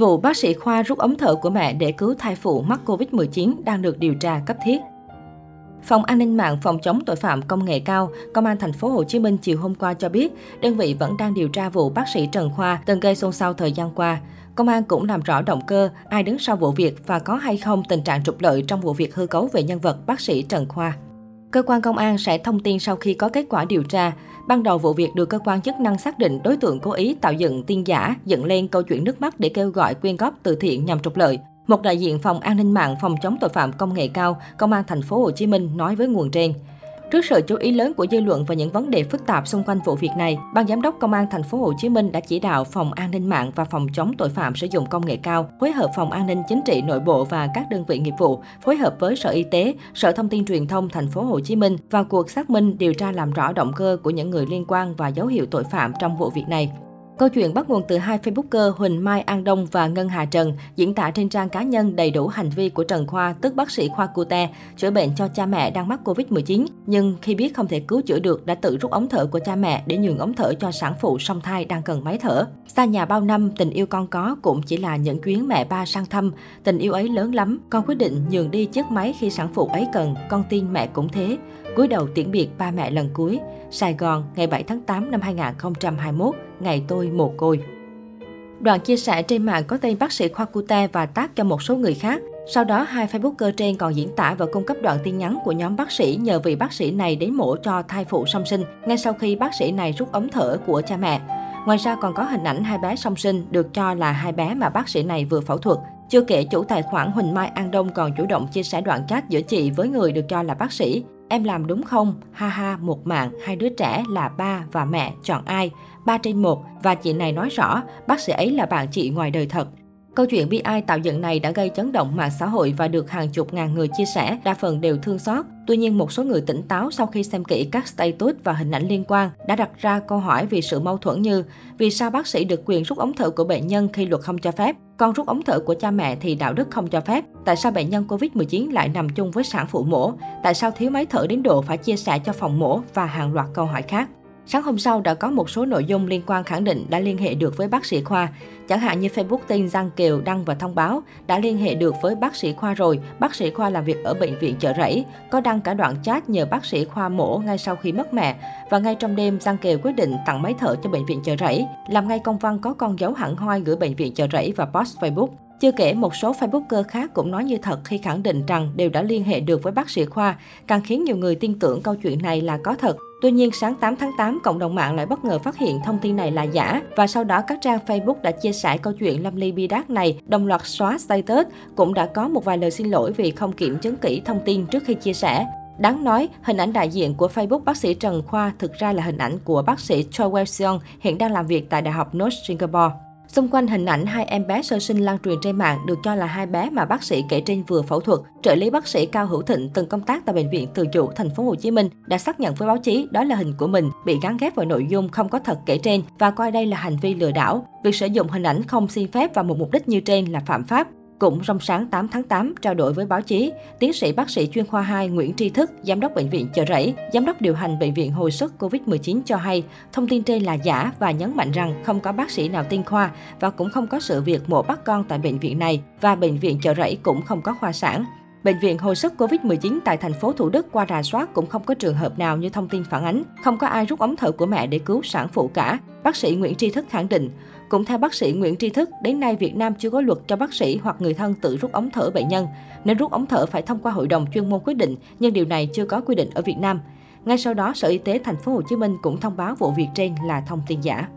Vụ bác sĩ khoa rút ống thở của mẹ để cứu thai phụ mắc Covid-19 đang được điều tra cấp thiết. Phòng An ninh mạng phòng chống tội phạm công nghệ cao, Công an thành phố Hồ Chí Minh chiều hôm qua cho biết, đơn vị vẫn đang điều tra vụ bác sĩ Trần Khoa từng gây xôn xao thời gian qua. Công an cũng làm rõ động cơ, ai đứng sau vụ việc và có hay không tình trạng trục lợi trong vụ việc hư cấu về nhân vật bác sĩ Trần Khoa. Cơ quan công an sẽ thông tin sau khi có kết quả điều tra. Ban đầu vụ việc được cơ quan chức năng xác định đối tượng cố ý tạo dựng tin giả, dựng lên câu chuyện nước mắt để kêu gọi quyên góp từ thiện nhằm trục lợi. Một đại diện phòng an ninh mạng phòng chống tội phạm công nghệ cao, công an thành phố Hồ Chí Minh nói với nguồn trên. Trước sự chú ý lớn của dư luận và những vấn đề phức tạp xung quanh vụ việc này, ban giám đốc công an thành phố Hồ Chí Minh đã chỉ đạo phòng an ninh mạng và phòng chống tội phạm sử dụng công nghệ cao phối hợp phòng an ninh chính trị nội bộ và các đơn vị nghiệp vụ phối hợp với Sở Y tế, Sở Thông tin Truyền thông thành phố Hồ Chí Minh vào cuộc xác minh điều tra làm rõ động cơ của những người liên quan và dấu hiệu tội phạm trong vụ việc này. Câu chuyện bắt nguồn từ hai Facebooker Huỳnh Mai An Đông và Ngân Hà Trần diễn tả trên trang cá nhân đầy đủ hành vi của Trần Khoa, tức bác sĩ khoa Cute, chữa bệnh cho cha mẹ đang mắc Covid-19. Nhưng khi biết không thể cứu chữa được, đã tự rút ống thở của cha mẹ để nhường ống thở cho sản phụ song thai đang cần máy thở. Xa nhà bao năm, tình yêu con có cũng chỉ là những chuyến mẹ ba sang thăm. Tình yêu ấy lớn lắm, con quyết định nhường đi chiếc máy khi sản phụ ấy cần, con tin mẹ cũng thế. cúi đầu tiễn biệt ba mẹ lần cuối. Sài Gòn, ngày 7 tháng 8 năm 2021, ngày tôi mồ côi. Đoạn chia sẻ trên mạng có tên bác sĩ khoa Cute và tác cho một số người khác. Sau đó, hai Facebooker trên còn diễn tả và cung cấp đoạn tin nhắn của nhóm bác sĩ nhờ vị bác sĩ này đến mổ cho thai phụ song sinh ngay sau khi bác sĩ này rút ống thở của cha mẹ. Ngoài ra còn có hình ảnh hai bé song sinh được cho là hai bé mà bác sĩ này vừa phẫu thuật. Chưa kể chủ tài khoản Huỳnh Mai An Đông còn chủ động chia sẻ đoạn chat giữa chị với người được cho là bác sĩ. Em làm đúng không? Ha ha, một mạng, hai đứa trẻ là ba và mẹ, chọn ai? Ba trên một và chị này nói rõ, bác sĩ ấy là bạn chị ngoài đời thật. Câu chuyện bi ai tạo dựng này đã gây chấn động mạng xã hội và được hàng chục ngàn người chia sẻ, đa phần đều thương xót. Tuy nhiên, một số người tỉnh táo sau khi xem kỹ các status và hình ảnh liên quan đã đặt ra câu hỏi vì sự mâu thuẫn như vì sao bác sĩ được quyền rút ống thở của bệnh nhân khi luật không cho phép, còn rút ống thở của cha mẹ thì đạo đức không cho phép, tại sao bệnh nhân Covid-19 lại nằm chung với sản phụ mổ, tại sao thiếu máy thở đến độ phải chia sẻ cho phòng mổ và hàng loạt câu hỏi khác. Sáng hôm sau đã có một số nội dung liên quan khẳng định đã liên hệ được với bác sĩ khoa. Chẳng hạn như Facebook tin Giang Kiều đăng và thông báo đã liên hệ được với bác sĩ khoa rồi, bác sĩ khoa làm việc ở bệnh viện chợ rẫy, có đăng cả đoạn chat nhờ bác sĩ khoa mổ ngay sau khi mất mẹ. Và ngay trong đêm, Giang Kiều quyết định tặng máy thở cho bệnh viện chợ rẫy, làm ngay công văn có con dấu hẳn hoi gửi bệnh viện chợ rẫy và post Facebook. Chưa kể một số Facebooker khác cũng nói như thật khi khẳng định rằng đều đã liên hệ được với bác sĩ khoa, càng khiến nhiều người tin tưởng câu chuyện này là có thật. Tuy nhiên, sáng 8 tháng 8, cộng đồng mạng lại bất ngờ phát hiện thông tin này là giả và sau đó các trang Facebook đã chia sẻ câu chuyện Lâm Ly bi đát này, đồng loạt xóa status, cũng đã có một vài lời xin lỗi vì không kiểm chứng kỹ thông tin trước khi chia sẻ. Đáng nói, hình ảnh đại diện của Facebook bác sĩ Trần Khoa thực ra là hình ảnh của bác sĩ Choi Wei Seong, hiện đang làm việc tại Đại học North Singapore. Xung quanh hình ảnh hai em bé sơ sinh lan truyền trên mạng được cho là hai bé mà bác sĩ kể trên vừa phẫu thuật. Trợ lý bác sĩ Cao Hữu Thịnh từng công tác tại bệnh viện Từ Dụ, thành phố Hồ Chí Minh đã xác nhận với báo chí đó là hình của mình bị gắn ghép vào nội dung không có thật kể trên và coi đây là hành vi lừa đảo. Việc sử dụng hình ảnh không xin phép và một mục đích như trên là phạm pháp. Cũng trong sáng 8 tháng 8, trao đổi với báo chí, tiến sĩ bác sĩ chuyên khoa 2 Nguyễn Tri Thức, giám đốc bệnh viện Chợ Rẫy, giám đốc điều hành bệnh viện hồi sức COVID-19 cho hay, thông tin trên là giả và nhấn mạnh rằng không có bác sĩ nào tiên khoa và cũng không có sự việc mổ bắt con tại bệnh viện này và bệnh viện Chợ Rẫy cũng không có khoa sản. Bệnh viện hồi sức COVID-19 tại thành phố Thủ Đức qua rà soát cũng không có trường hợp nào như thông tin phản ánh, không có ai rút ống thở của mẹ để cứu sản phụ cả. Bác sĩ Nguyễn Tri Thức khẳng định, cũng theo bác sĩ Nguyễn Tri Thức, đến nay Việt Nam chưa có luật cho bác sĩ hoặc người thân tự rút ống thở bệnh nhân. Nên rút ống thở phải thông qua hội đồng chuyên môn quyết định, nhưng điều này chưa có quy định ở Việt Nam. Ngay sau đó, Sở Y tế thành phố Hồ Chí Minh cũng thông báo vụ việc trên là thông tin giả.